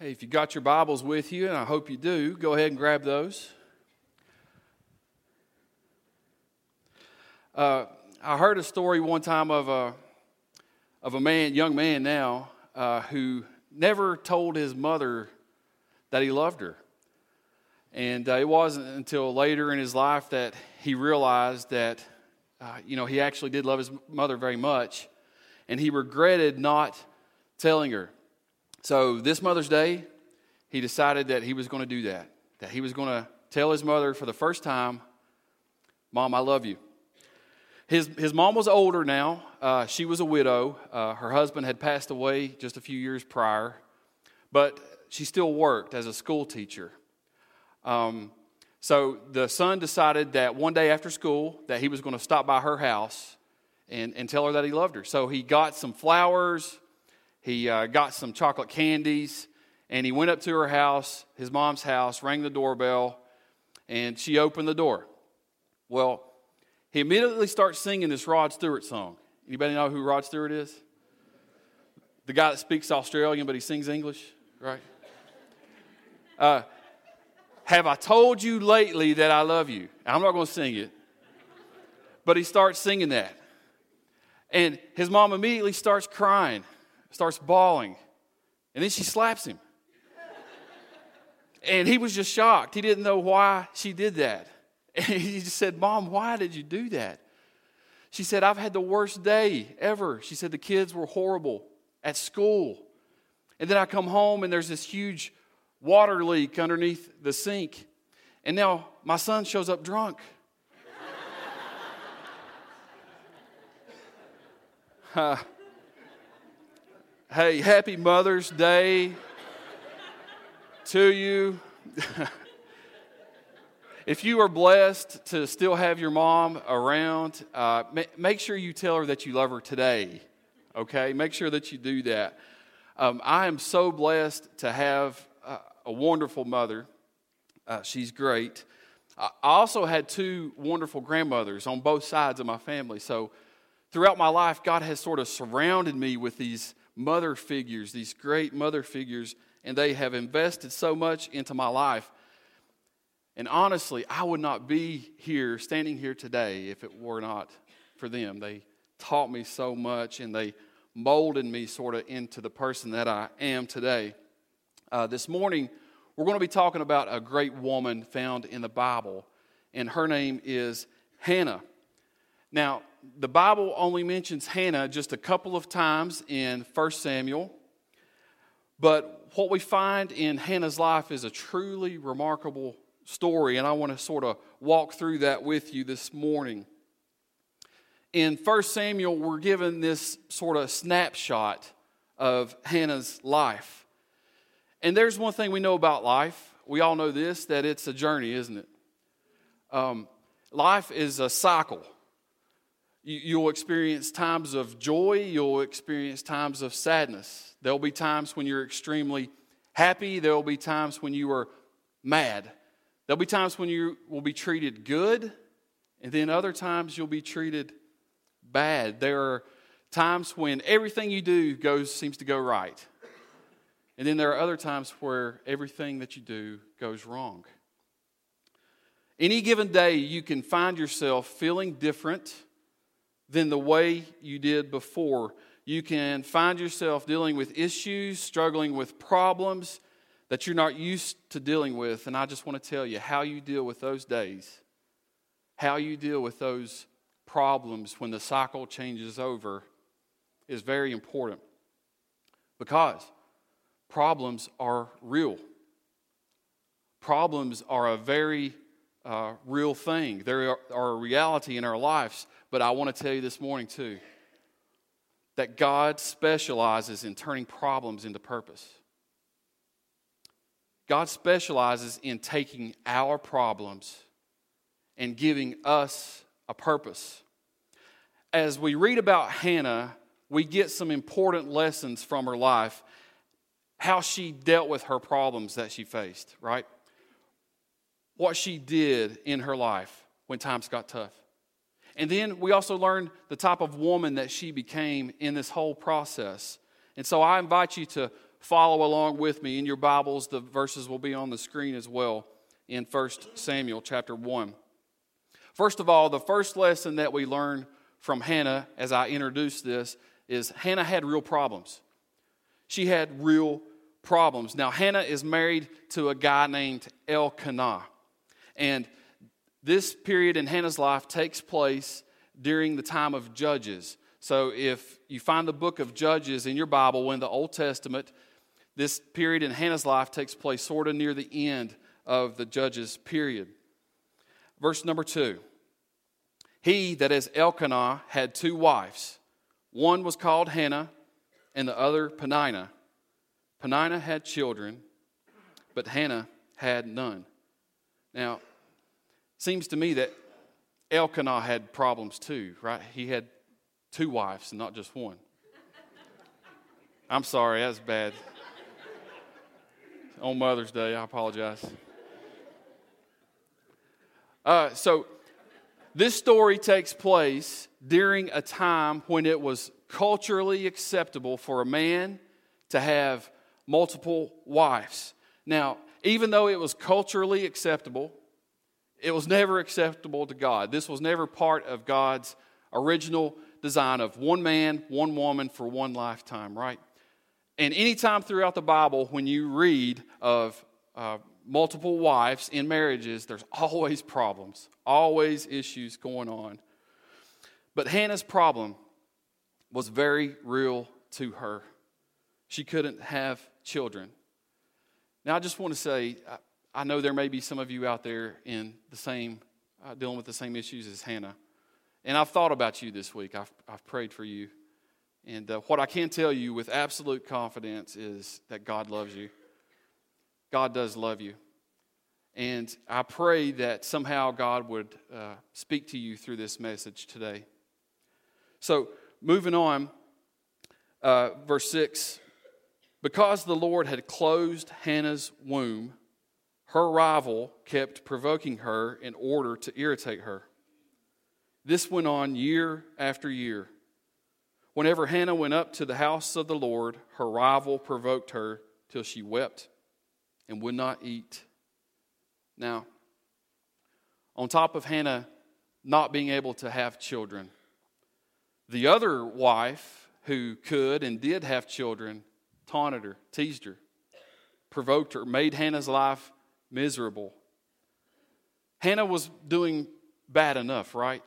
Hey, if you got your Bibles with you, and I hope you do, go ahead and grab those. Uh, I heard a story one time of a, of a man, young man now, uh, who never told his mother that he loved her. And uh, it wasn't until later in his life that he realized that, uh, you know, he actually did love his mother very much, and he regretted not telling her. So this Mother's Day, he decided that he was going to do that, that he was going to tell his mother for the first time, Mom, I love you. His, his mom was older now. Uh, she was a widow. Uh, her husband had passed away just a few years prior, but she still worked as a school teacher. Um, so the son decided that one day after school that he was going to stop by her house and, and tell her that he loved her. So he got some flowers, he uh, got some chocolate candies, and he went up to her house, his mom's house, rang the doorbell, and she opened the door. Well, he immediately starts singing this Rod Stewart song. Anybody know who Rod Stewart is? The guy that speaks Australian, but he sings English, right? Uh, have I told you lately that I love you? I'm not going to sing it. But he starts singing that. And his mom immediately starts crying, starts bawling. And then she slaps him. And he was just shocked. He didn't know why she did that. And he just said, Mom, why did you do that? She said, I've had the worst day ever. She said, The kids were horrible at school. And then I come home and there's this huge water leak underneath the sink. And now my son shows up drunk. uh, hey, happy Mother's Day to you. if you are blessed to still have your mom around, uh, ma- make sure you tell her that you love her today. Okay? Make sure that you do that. Um, I am so blessed to have uh, a wonderful mother. Uh, she's great. I also had two wonderful grandmothers on both sides of my family. So throughout my life, God has sort of surrounded me with these mother figures, these great mother figures and they have invested so much into my life. And honestly, I would not be here, standing here today, if it were not for them. They taught me so much and they molded me sort of into the person that I am today. Uh, this morning, we're going to be talking about a great woman found in the Bible, and her name is Hannah. Now, the Bible only mentions Hannah just a couple of times in 1 Samuel, but what we find in Hannah's life is a truly remarkable story, and I want to sort of walk through that with you this morning. In 1 Samuel, we're given this sort of snapshot of Hannah's life. And there's one thing we know about life. We all know this that it's a journey, isn't it? Um, life is a cycle. You'll experience times of joy, you'll experience times of sadness. There'll be times when you're extremely happy. There'll be times when you are mad. There'll be times when you will be treated good, and then other times you'll be treated bad. There are times when everything you do goes seems to go right. And then there are other times where everything that you do goes wrong. Any given day, you can find yourself feeling different than the way you did before you can find yourself dealing with issues, struggling with problems that you're not used to dealing with. And I just want to tell you how you deal with those days, how you deal with those problems when the cycle changes over is very important because problems are real. Problems are a very uh, real thing. They are, are a reality in our lives. But I want to tell you this morning, too that God specializes in turning problems into purpose. God specializes in taking our problems and giving us a purpose. As we read about Hannah, we get some important lessons from her life, how she dealt with her problems that she faced, right? What she did in her life when times got tough. And then we also learned the type of woman that she became in this whole process. And so I invite you to follow along with me in your Bibles. The verses will be on the screen as well in 1 Samuel chapter 1. First of all, the first lesson that we learn from Hannah as I introduce this is Hannah had real problems. She had real problems. Now, Hannah is married to a guy named Elkanah. And this period in Hannah's life takes place during the time of Judges. So, if you find the book of Judges in your Bible in the Old Testament, this period in Hannah's life takes place sort of near the end of the Judges period. Verse number two He, that is Elkanah, had two wives. One was called Hannah, and the other Peninnah. Peninnah had children, but Hannah had none. Now, seems to me that Elkanah had problems too, right? He had two wives and not just one. I'm sorry, that's bad on Mother's Day. I apologize. Uh, so, this story takes place during a time when it was culturally acceptable for a man to have multiple wives. Now, even though it was culturally acceptable, it was never acceptable to God. This was never part of God's original design of one man, one woman for one lifetime, right? And anytime throughout the Bible, when you read of uh, multiple wives in marriages, there's always problems, always issues going on. But Hannah's problem was very real to her. She couldn't have children. Now, I just want to say, I know there may be some of you out there in the same, uh, dealing with the same issues as Hannah. And I've thought about you this week. I've, I've prayed for you. And uh, what I can tell you with absolute confidence is that God loves you. God does love you. And I pray that somehow God would uh, speak to you through this message today. So, moving on, uh, verse 6 Because the Lord had closed Hannah's womb, her rival kept provoking her in order to irritate her. This went on year after year. Whenever Hannah went up to the house of the Lord, her rival provoked her till she wept and would not eat. Now, on top of Hannah not being able to have children, the other wife who could and did have children taunted her, teased her, provoked her, made Hannah's life miserable. Hannah was doing bad enough, right?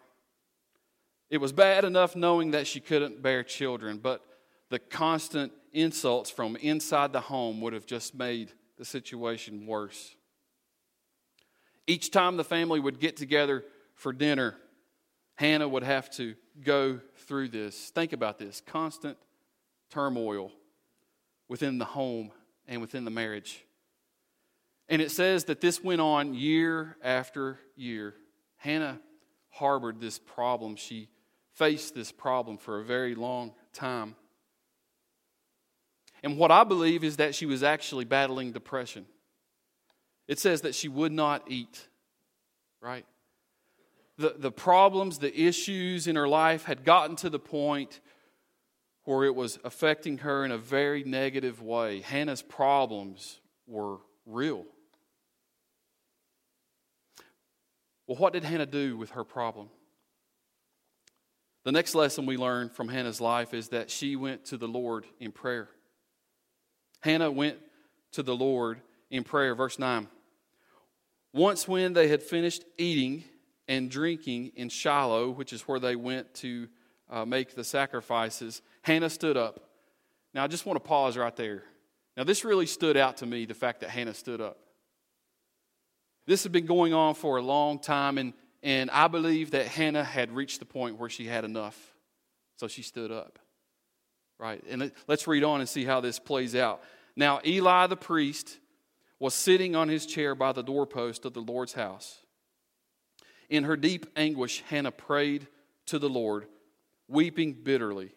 It was bad enough knowing that she couldn't bear children, but the constant insults from inside the home would have just made the situation worse. Each time the family would get together for dinner, Hannah would have to go through this. Think about this constant turmoil within the home and within the marriage. And it says that this went on year after year. Hannah harbored this problem. She faced this problem for a very long time. And what I believe is that she was actually battling depression. It says that she would not eat, right? The, the problems, the issues in her life had gotten to the point where it was affecting her in a very negative way. Hannah's problems were real. Well, what did Hannah do with her problem? The next lesson we learn from Hannah's life is that she went to the Lord in prayer. Hannah went to the Lord in prayer. Verse 9. Once, when they had finished eating and drinking in Shiloh, which is where they went to uh, make the sacrifices, Hannah stood up. Now, I just want to pause right there. Now, this really stood out to me the fact that Hannah stood up. This had been going on for a long time, and and I believe that Hannah had reached the point where she had enough. So she stood up. Right? And let's read on and see how this plays out. Now, Eli the priest was sitting on his chair by the doorpost of the Lord's house. In her deep anguish, Hannah prayed to the Lord, weeping bitterly.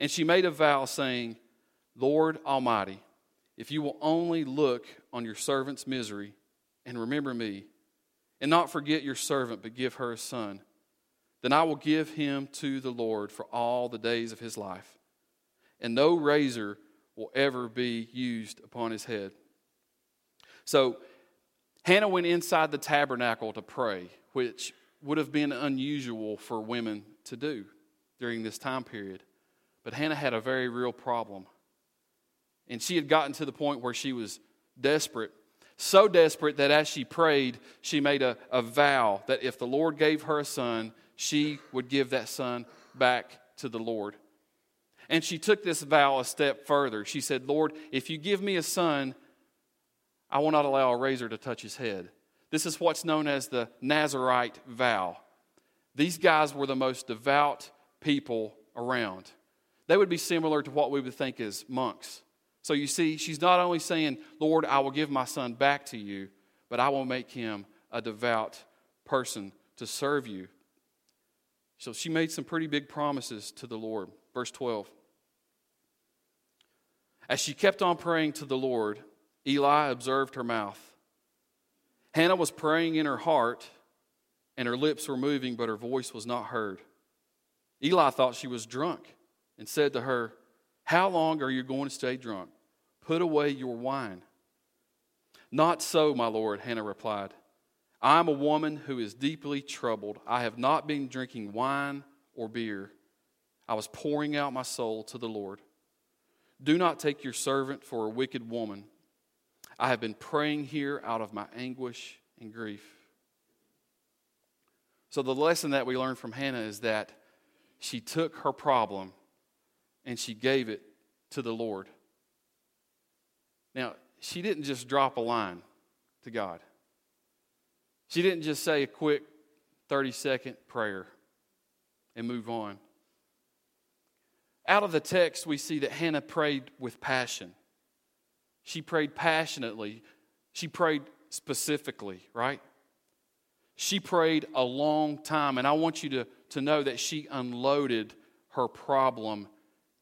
And she made a vow, saying, Lord Almighty, if you will only look on your servant's misery and remember me, and not forget your servant, but give her a son. Then I will give him to the Lord for all the days of his life. And no razor will ever be used upon his head. So Hannah went inside the tabernacle to pray, which would have been unusual for women to do during this time period. But Hannah had a very real problem. And she had gotten to the point where she was desperate. So desperate that as she prayed, she made a, a vow that if the Lord gave her a son, she would give that son back to the Lord. And she took this vow a step further. She said, Lord, if you give me a son, I will not allow a razor to touch his head. This is what's known as the Nazarite vow. These guys were the most devout people around. They would be similar to what we would think as monks. So you see, she's not only saying, Lord, I will give my son back to you, but I will make him a devout person to serve you. So she made some pretty big promises to the Lord. Verse 12. As she kept on praying to the Lord, Eli observed her mouth. Hannah was praying in her heart, and her lips were moving, but her voice was not heard. Eli thought she was drunk and said to her, How long are you going to stay drunk? Put away your wine. Not so, my Lord, Hannah replied. I am a woman who is deeply troubled. I have not been drinking wine or beer. I was pouring out my soul to the Lord. Do not take your servant for a wicked woman. I have been praying here out of my anguish and grief. So, the lesson that we learn from Hannah is that she took her problem and she gave it to the Lord. Now, she didn't just drop a line to God, she didn't just say a quick 30 second prayer and move on. Out of the text, we see that Hannah prayed with passion. She prayed passionately. She prayed specifically, right? She prayed a long time. And I want you to, to know that she unloaded her problem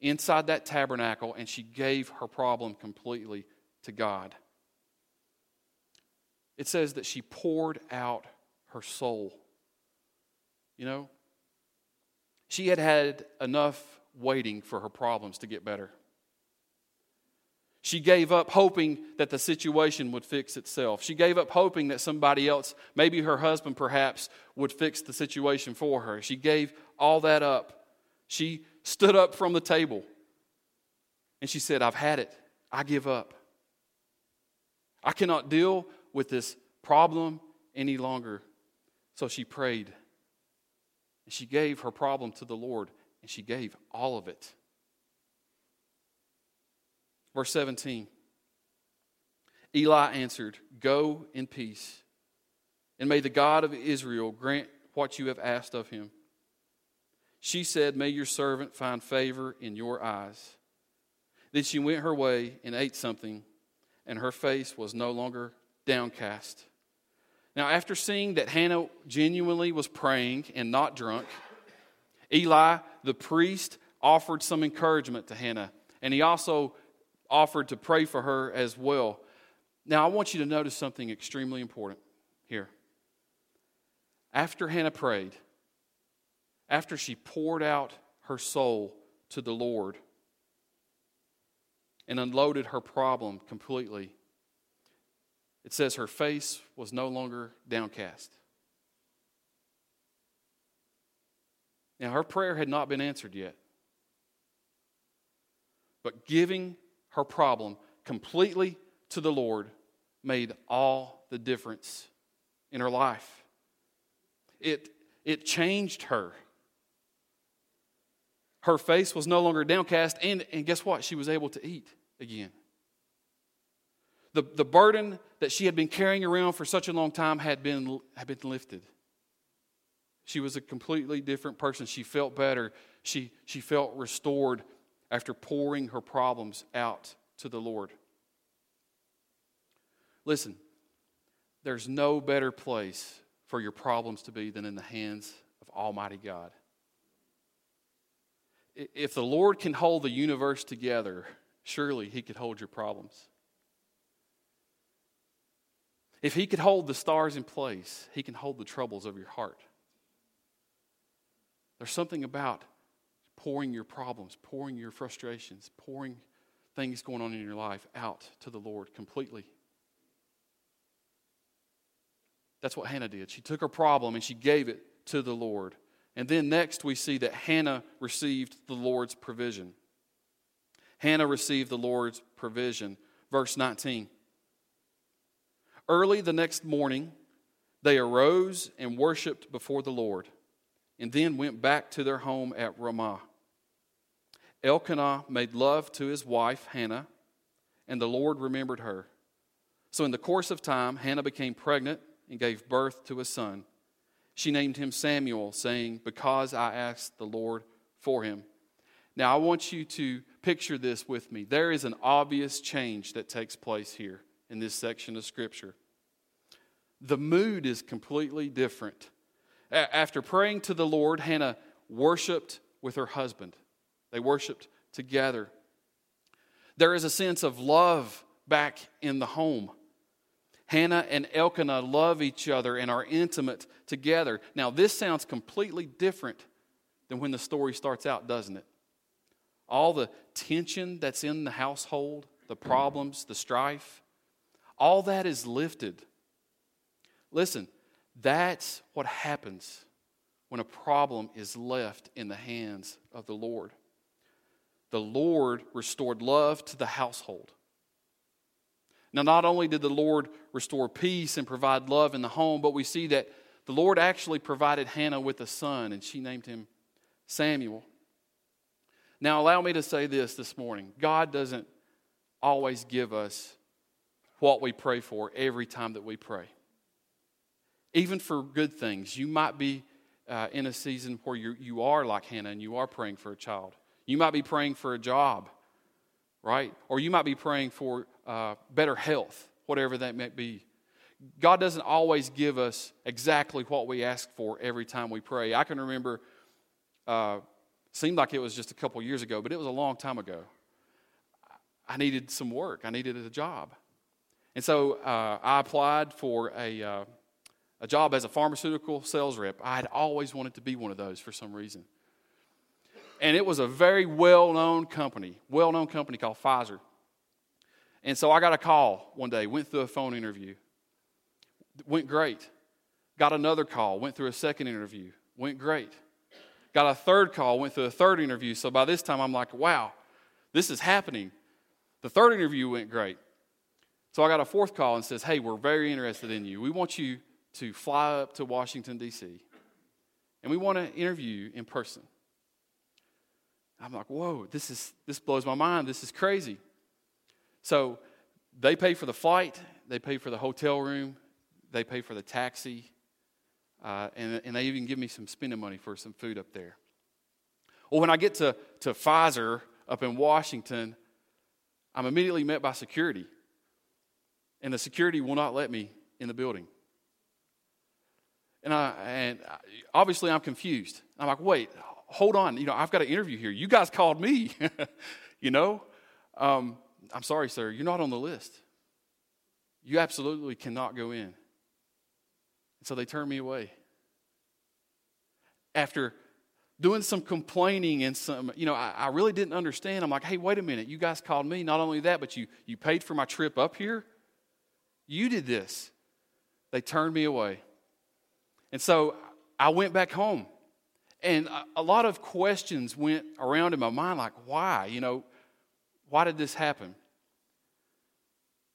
inside that tabernacle and she gave her problem completely to God. It says that she poured out her soul. You know, she had had enough waiting for her problems to get better. She gave up hoping that the situation would fix itself. She gave up hoping that somebody else, maybe her husband perhaps, would fix the situation for her. She gave all that up. She stood up from the table and she said, I've had it. I give up. I cannot deal with this problem any longer. So she prayed. And she gave her problem to the Lord, and she gave all of it. Verse 17 Eli answered, Go in peace, and may the God of Israel grant what you have asked of him. She said, May your servant find favor in your eyes. Then she went her way and ate something, and her face was no longer downcast. Now, after seeing that Hannah genuinely was praying and not drunk, Eli, the priest, offered some encouragement to Hannah, and he also offered to pray for her as well. Now, I want you to notice something extremely important here. After Hannah prayed, after she poured out her soul to the Lord and unloaded her problem completely, it says her face was no longer downcast. Now, her prayer had not been answered yet. But giving her problem completely to the Lord made all the difference in her life. It, it changed her. Her face was no longer downcast, and, and guess what? She was able to eat again. The, the burden that she had been carrying around for such a long time had been, had been lifted. She was a completely different person. She felt better. She, she felt restored after pouring her problems out to the Lord. Listen, there's no better place for your problems to be than in the hands of Almighty God. If the Lord can hold the universe together, surely He could hold your problems. If He could hold the stars in place, He can hold the troubles of your heart. There's something about pouring your problems, pouring your frustrations, pouring things going on in your life out to the Lord completely. That's what Hannah did. She took her problem and she gave it to the Lord. And then next we see that Hannah received the Lord's provision. Hannah received the Lord's provision. Verse 19. Early the next morning, they arose and worshiped before the Lord, and then went back to their home at Ramah. Elkanah made love to his wife, Hannah, and the Lord remembered her. So, in the course of time, Hannah became pregnant and gave birth to a son. She named him Samuel, saying, Because I asked the Lord for him. Now, I want you to picture this with me. There is an obvious change that takes place here in this section of Scripture. The mood is completely different. After praying to the Lord, Hannah worshiped with her husband. They worshiped together. There is a sense of love back in the home. Hannah and Elkanah love each other and are intimate together. Now, this sounds completely different than when the story starts out, doesn't it? All the tension that's in the household, the problems, the strife, all that is lifted. Listen, that's what happens when a problem is left in the hands of the Lord. The Lord restored love to the household. Now, not only did the Lord restore peace and provide love in the home, but we see that the Lord actually provided Hannah with a son, and she named him Samuel. Now, allow me to say this this morning God doesn't always give us what we pray for every time that we pray. Even for good things, you might be uh, in a season where you you are like Hannah and you are praying for a child. You might be praying for a job, right? Or you might be praying for uh, better health, whatever that may be. God doesn't always give us exactly what we ask for every time we pray. I can remember, uh, seemed like it was just a couple years ago, but it was a long time ago. I needed some work, I needed a job. And so uh, I applied for a, uh, a job as a pharmaceutical sales rep. I had always wanted to be one of those for some reason. And it was a very well known company, well known company called Pfizer. And so I got a call one day, went through a phone interview. Went great. Got another call, went through a second interview. Went great. Got a third call, went through a third interview. So by this time, I'm like, wow, this is happening. The third interview went great. So I got a fourth call and says, hey, we're very interested in you. We want you to fly up to Washington, D.C., and we want to interview you in person. I'm like, whoa, this, is, this blows my mind. This is crazy. So they pay for the flight, they pay for the hotel room, they pay for the taxi, uh, and, and they even give me some spending money for some food up there. Well, when I get to, to Pfizer up in Washington, I'm immediately met by security. And the security will not let me in the building. And, I, and obviously, I'm confused. I'm like, wait, hold on. You know, I've got an interview here. You guys called me, you know? Um, I'm sorry, sir, you're not on the list. You absolutely cannot go in. And so they turned me away. After doing some complaining and some, you know, I, I, really didn't understand. I'm like, hey, wait a minute. You guys called me. Not only that, but you, you paid for my trip up here. You did this. They turned me away. And so I went back home. And a, a lot of questions went around in my mind, like, why? You know, why did this happen?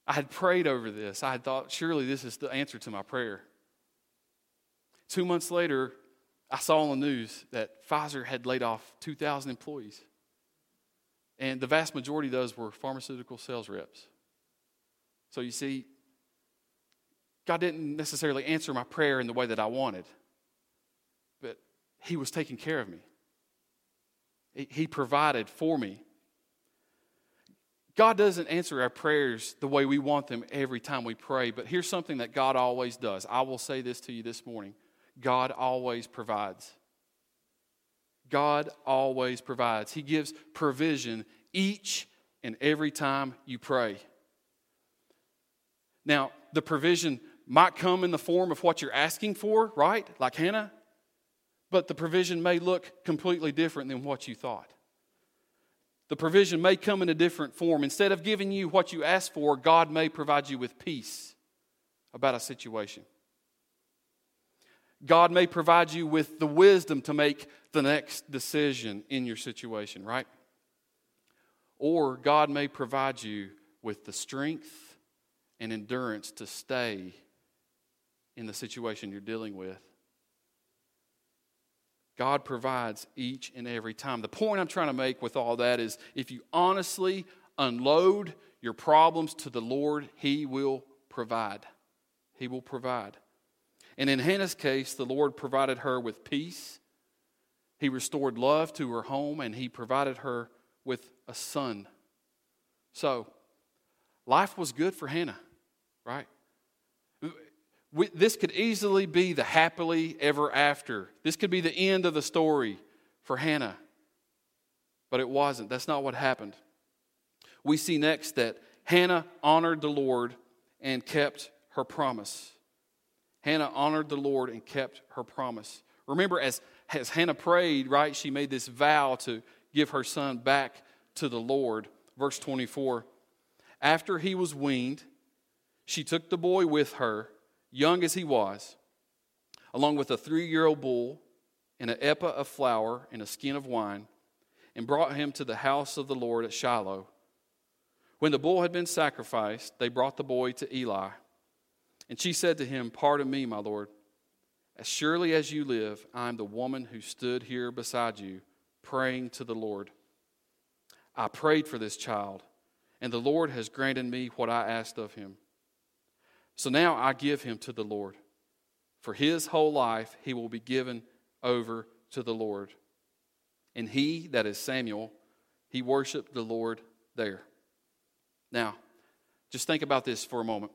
I had prayed over this. I had thought, surely this is the answer to my prayer. Two months later, I saw on the news that Pfizer had laid off 2,000 employees. And the vast majority of those were pharmaceutical sales reps. So you see, God didn't necessarily answer my prayer in the way that I wanted, but He was taking care of me. He provided for me. God doesn't answer our prayers the way we want them every time we pray, but here's something that God always does. I will say this to you this morning God always provides. God always provides. He gives provision each and every time you pray. Now, the provision might come in the form of what you're asking for, right? Like Hannah, but the provision may look completely different than what you thought. The provision may come in a different form. Instead of giving you what you ask for, God may provide you with peace about a situation. God may provide you with the wisdom to make the next decision in your situation, right? Or God may provide you with the strength and endurance to stay in the situation you're dealing with. God provides each and every time. The point I'm trying to make with all that is if you honestly unload your problems to the Lord, He will provide. He will provide. And in Hannah's case, the Lord provided her with peace. He restored love to her home, and He provided her with a son. So, life was good for Hannah, right? We, this could easily be the happily ever after. This could be the end of the story for Hannah. But it wasn't. That's not what happened. We see next that Hannah honored the Lord and kept her promise. Hannah honored the Lord and kept her promise. Remember, as, as Hannah prayed, right, she made this vow to give her son back to the Lord. Verse 24 After he was weaned, she took the boy with her young as he was, along with a three year old bull and an ephah of flour and a skin of wine, and brought him to the house of the Lord at Shiloh. When the bull had been sacrificed, they brought the boy to Eli. And she said to him, Pardon me, my Lord. As surely as you live, I am the woman who stood here beside you, praying to the Lord. I prayed for this child, and the Lord has granted me what I asked of him. So now I give him to the Lord. For his whole life he will be given over to the Lord. And he, that is Samuel, he worshiped the Lord there. Now, just think about this for a moment.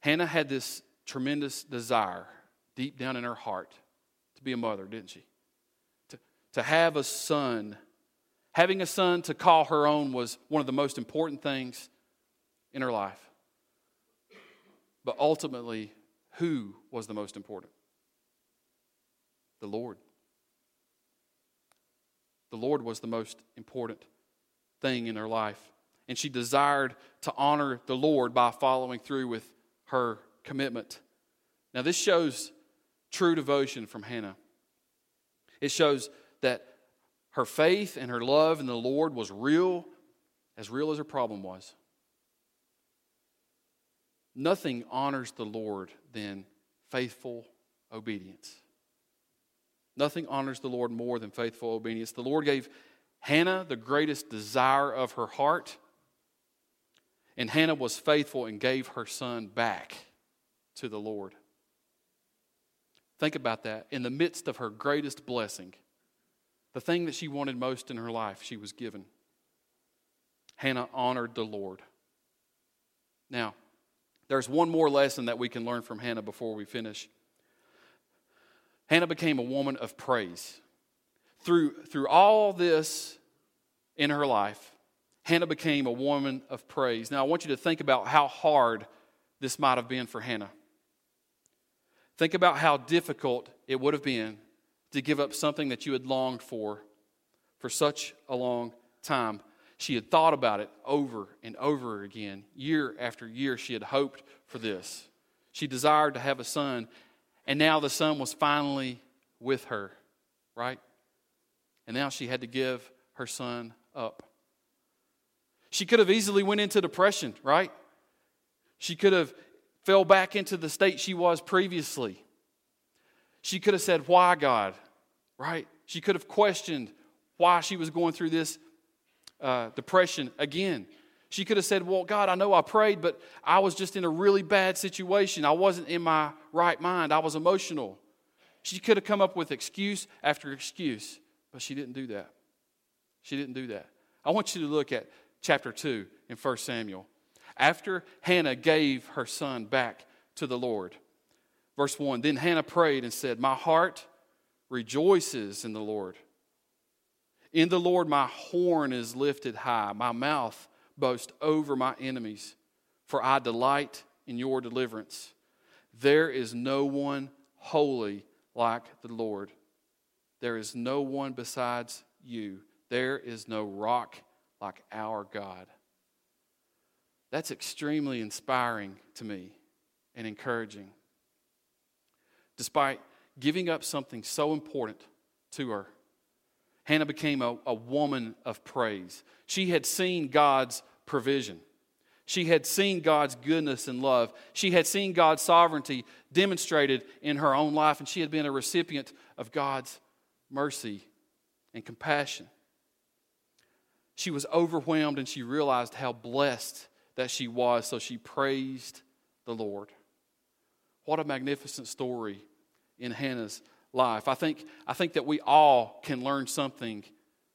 Hannah had this tremendous desire deep down in her heart to be a mother, didn't she? To, to have a son. Having a son to call her own was one of the most important things in her life. But ultimately, who was the most important? The Lord. The Lord was the most important thing in her life. And she desired to honor the Lord by following through with her commitment. Now, this shows true devotion from Hannah. It shows that her faith and her love in the Lord was real, as real as her problem was. Nothing honors the Lord than faithful obedience. Nothing honors the Lord more than faithful obedience. The Lord gave Hannah the greatest desire of her heart, and Hannah was faithful and gave her son back to the Lord. Think about that. In the midst of her greatest blessing, the thing that she wanted most in her life, she was given. Hannah honored the Lord. Now, there's one more lesson that we can learn from Hannah before we finish. Hannah became a woman of praise. Through, through all this in her life, Hannah became a woman of praise. Now, I want you to think about how hard this might have been for Hannah. Think about how difficult it would have been to give up something that you had longed for for such a long time. She had thought about it over and over again. Year after year, she had hoped for this. She desired to have a son, and now the son was finally with her, right? And now she had to give her son up. She could have easily went into depression, right? She could have fell back into the state she was previously. She could have said, "Why, God?" Right? She could have questioned why she was going through this uh, depression again. She could have said, Well, God, I know I prayed, but I was just in a really bad situation. I wasn't in my right mind. I was emotional. She could have come up with excuse after excuse, but she didn't do that. She didn't do that. I want you to look at chapter 2 in 1 Samuel. After Hannah gave her son back to the Lord, verse 1 Then Hannah prayed and said, My heart rejoices in the Lord. In the Lord, my horn is lifted high, my mouth boasts over my enemies, for I delight in your deliverance. There is no one holy like the Lord. There is no one besides you, There is no rock like our God. That's extremely inspiring to me and encouraging. Despite giving up something so important to her, Hannah became a, a woman of praise. She had seen God's provision. She had seen God's goodness and love. She had seen God's sovereignty demonstrated in her own life, and she had been a recipient of God's mercy and compassion. She was overwhelmed and she realized how blessed that she was, so she praised the Lord. What a magnificent story in Hannah's life. I think, I think that we all can learn something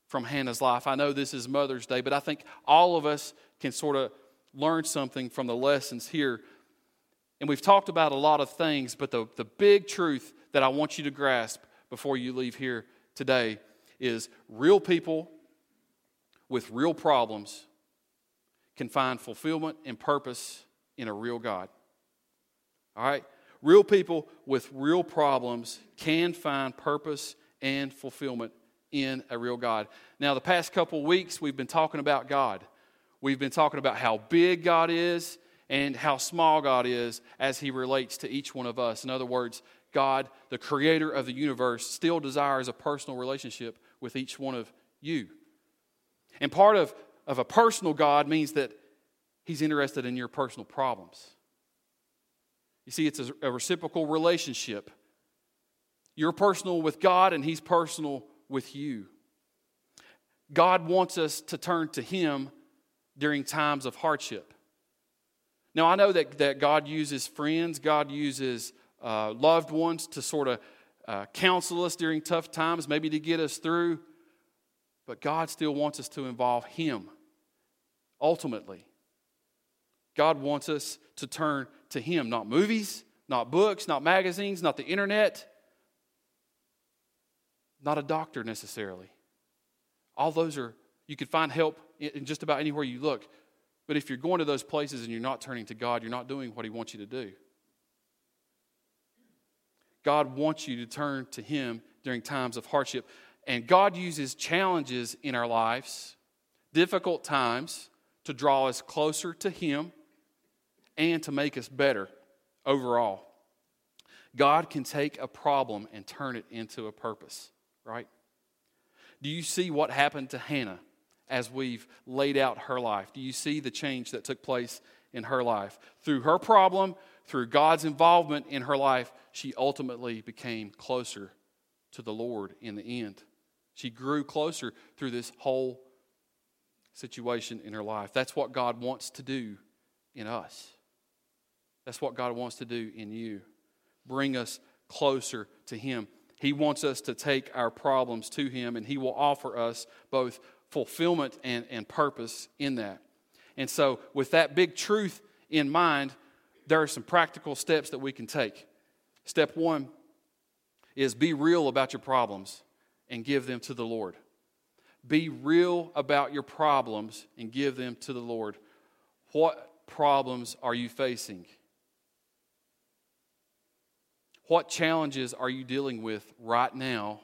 from Hannah's life. I know this is Mother's Day, but I think all of us can sort of learn something from the lessons here. And we've talked about a lot of things, but the, the big truth that I want you to grasp before you leave here today is real people with real problems can find fulfillment and purpose in a real God. All right? Real people with real problems can find purpose and fulfillment in a real God. Now, the past couple weeks, we've been talking about God. We've been talking about how big God is and how small God is as He relates to each one of us. In other words, God, the creator of the universe, still desires a personal relationship with each one of you. And part of, of a personal God means that He's interested in your personal problems. You see, it's a, reciprocal relationship. You're personal with God, and He's personal with you. God wants us to turn to Him during times of hardship. Now, I know that, that God uses friends, God uses uh, loved ones to sort of uh, counsel us during tough times, maybe to get us through. But God still wants us to involve Him ultimately. God wants us to turn to Him, not movies, not books, not magazines, not the internet, not a doctor necessarily. All those are, you could find help in just about anywhere you look. But if you're going to those places and you're not turning to God, you're not doing what He wants you to do. God wants you to turn to Him during times of hardship. And God uses challenges in our lives, difficult times, to draw us closer to Him and to make us better overall. God can take a problem and turn it into a purpose, right? Do you see what happened to Hannah as we've laid out her life? Do you see the change that took place in her life? Through her problem, through God's involvement in her life, she ultimately became closer to the Lord in the end. She grew closer through this whole situation in her life. That's what God wants to do in us. That's what God wants to do in you. Bring us closer to Him. He wants us to take our problems to Him, and He will offer us both fulfillment and, and purpose in that. And so, with that big truth in mind, there are some practical steps that we can take. Step one is be real about your problems and give them to the Lord. Be real about your problems and give them to the Lord. What problems are you facing? What challenges are you dealing with right now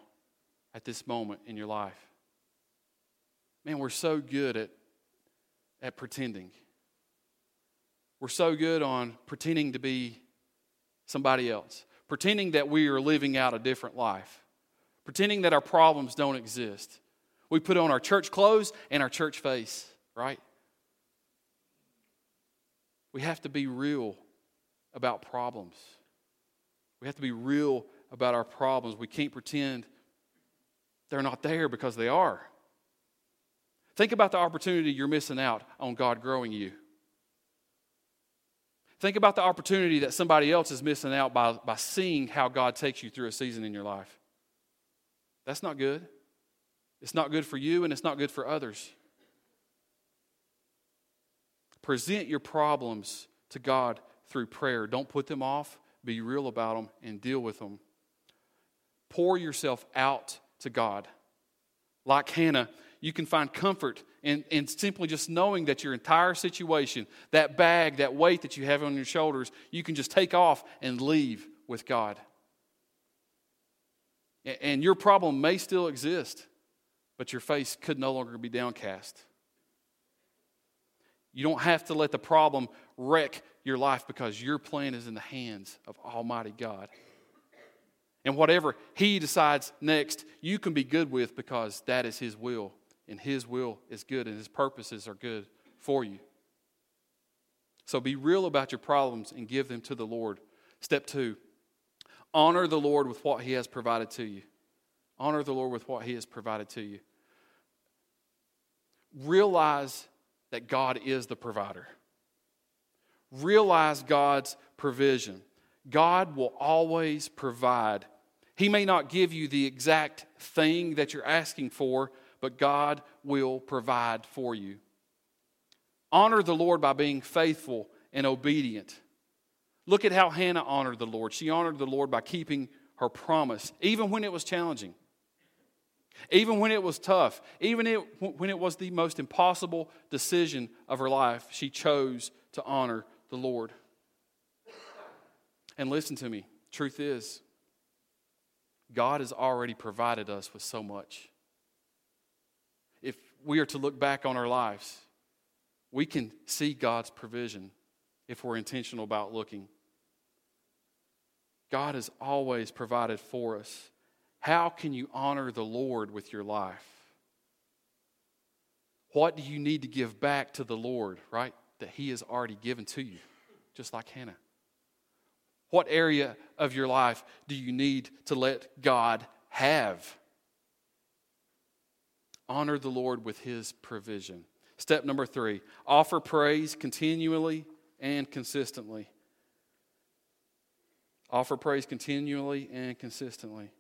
at this moment in your life? Man, we're so good at, at pretending. We're so good on pretending to be somebody else, pretending that we are living out a different life pretending that our problems don't exist. We put on our church clothes and our church face, right? We have to be real about problems. We have to be real about our problems. We can't pretend they're not there because they are. Think about the opportunity you're missing out on God growing you. Think about the opportunity that somebody else is missing out by, by seeing how God takes you through a season in your life. That's not good. It's not good for you and it's not good for others. Present your problems to God through prayer. Don't put them off. Be real about them and deal with them. Pour yourself out to God. Like Hannah, you can find comfort in, in simply just knowing that your entire situation, that bag, that weight that you have on your shoulders, you can just take off and leave with God. And your problem may still exist. but your face could no longer be downcast. You don't have to let the problem wreck your life because your plan is in the hands of Almighty God. And whatever He decides next, you can be good with because that is His will. And His will is good and His purposes are good for you. So be real about your problems and give them to the Lord. Step two honor the Lord with what He has provided to you. Honor the Lord with what He has provided to you. Realize that God is the provider. Realize God's provision. God will always provide. He may not give you the exact thing that you're asking for, but God will provide for you. Honor the Lord by being faithful and obedient. Look at how Hannah honored the Lord. She honored the Lord by keeping her promise, even when it was challenging, even when it was tough, even when it was the most impossible decision of her life. She chose to honor the Lord. And listen to me truth is, God has already provided us with so much. If we are to look back on our lives, we can see God's provision if we're intentional about looking. God has always provided for us. How can you honor the Lord with your life? What do you need to give back to the Lord, right? That He has already given to you, just like Hannah. What area of your life do you need to let God have? Honor the Lord with His provision. Step number three offer praise continually and consistently. Offer praise continually and consistently.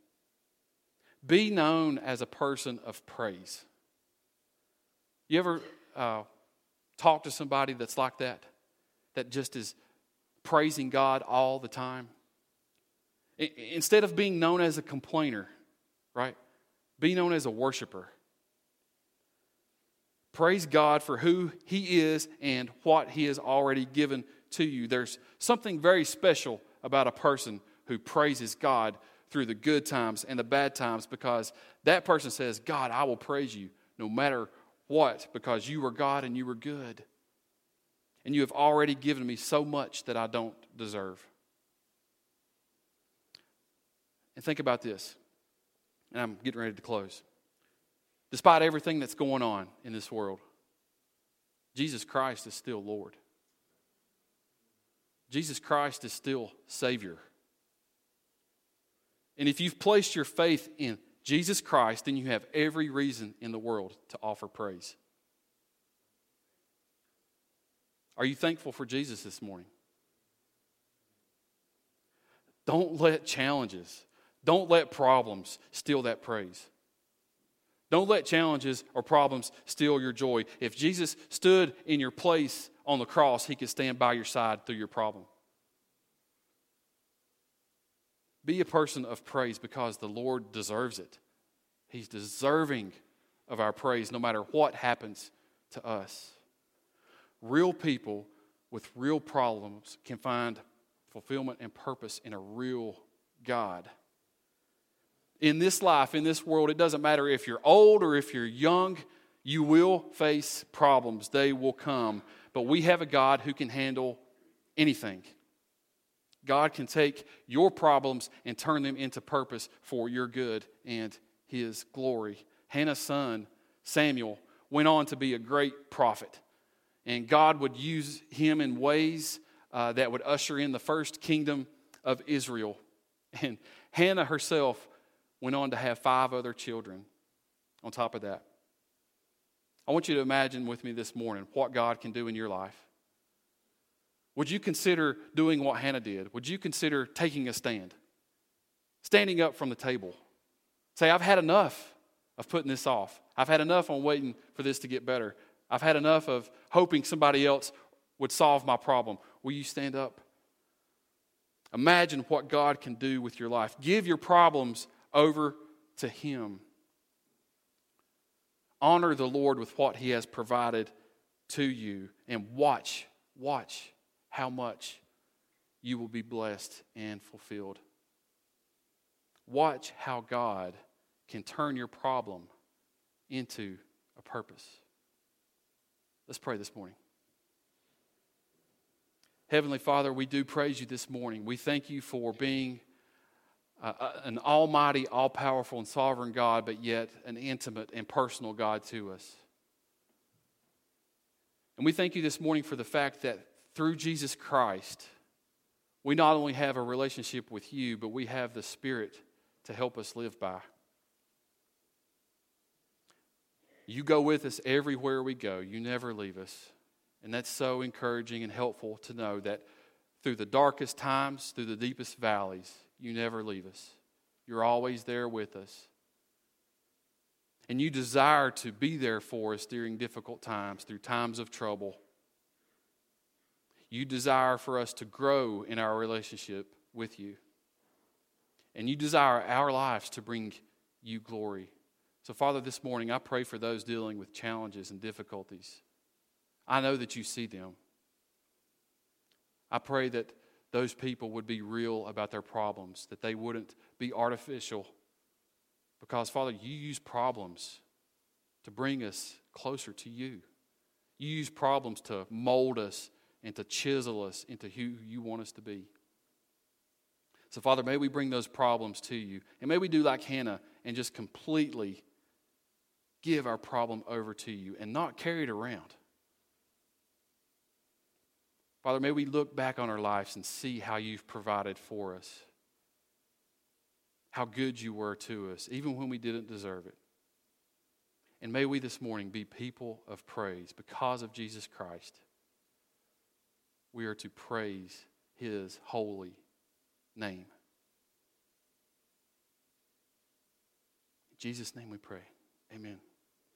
Be known as a person of praise. You ever uh, talk to somebody that's like that? That just is praising God all the time? Instead of being known as a complainer, right? Be known as a worshiper. Praise God for who He is and what He has already given to you. There's something very special about a person who praises God through the good times and the bad times because that person says, God, I will praise you no matter what because you are God and you are good and you have already given me so much that I don't deserve. And think about this, and I'm getting ready to close. Despite everything that's going on in this world, Jesus Christ is still Lord. Jesus Christ is still Savior. And if you've placed your faith in Jesus Christ, then you have every reason in the world to offer praise. Are you thankful for Jesus this morning? Don't let challenges, don't let problems steal that praise. Don't let challenges or problems steal your joy. If Jesus stood in your place on the cross, he could stand by your side through your problem. Be a person of praise because the Lord deserves it. He's deserving of our praise no matter what happens to us. Real people with real problems can find fulfillment and purpose in a real God. In this life, in this world, it doesn't matter if you're old or if you're young, you will face problems. They will come. But we have a God who can handle anything. God can take your problems and turn them into purpose for your good and His glory. Hannah's son, Samuel, went on to be a great prophet and God would use him in ways uh, that would usher in the first kingdom of Israel. And Hannah herself went on to have five other children on top of that. I want you to imagine with me this morning what God can do in your life. Would you consider doing what Hannah did? Would you consider taking a stand? Standing up from the table. Say, I've had enough of putting this off. I've had enough on waiting for this to get better. I've had enough of hoping somebody else would solve my problem. Will you stand up? Imagine what God can do with your life. Give your problems over to Him. Honor the Lord with what He has provided to you and watch, watch how much you will be blessed and fulfilled. Watch how God can turn your problem into a purpose. Let's pray this morning. Heavenly Father, we do praise you this morning. We thank you for being uh, uh an almighty, all powerful, and sovereign God, but yet an intimate and personal God to us. And we thank you this morning for the fact that through Jesus Christ, we not only have a relationship with you, but we have the Spirit to help us live by. You go with us everywhere we go, you never leave us. And that's so encouraging and helpful to know that through the darkest times, through the deepest valleys, you never leave us. You're always there with us. And you desire to be there for us during difficult times, through times of trouble. You desire for us to grow in our relationship with you. And you desire our lives to bring you glory. So, Father, this morning I pray for those dealing with challenges and difficulties. I know that you see them. I pray that those people would be real about their problems, that they wouldn't be artificial. Because, Father, you use problems to bring us closer to you. You use problems to mold us and to chisel us into who you want us to be. So, Father, may we bring those problems to you. And may we do like Hannah and just completely give our problem over to you and not carry it around. Father, may we look back on our lives and see how you've provided for us, how good you were to us, even when we didn't deserve it. And may we this morning be people of praise because of Jesus Christ. We are to praise his holy name. In Jesus' name we pray. Amen.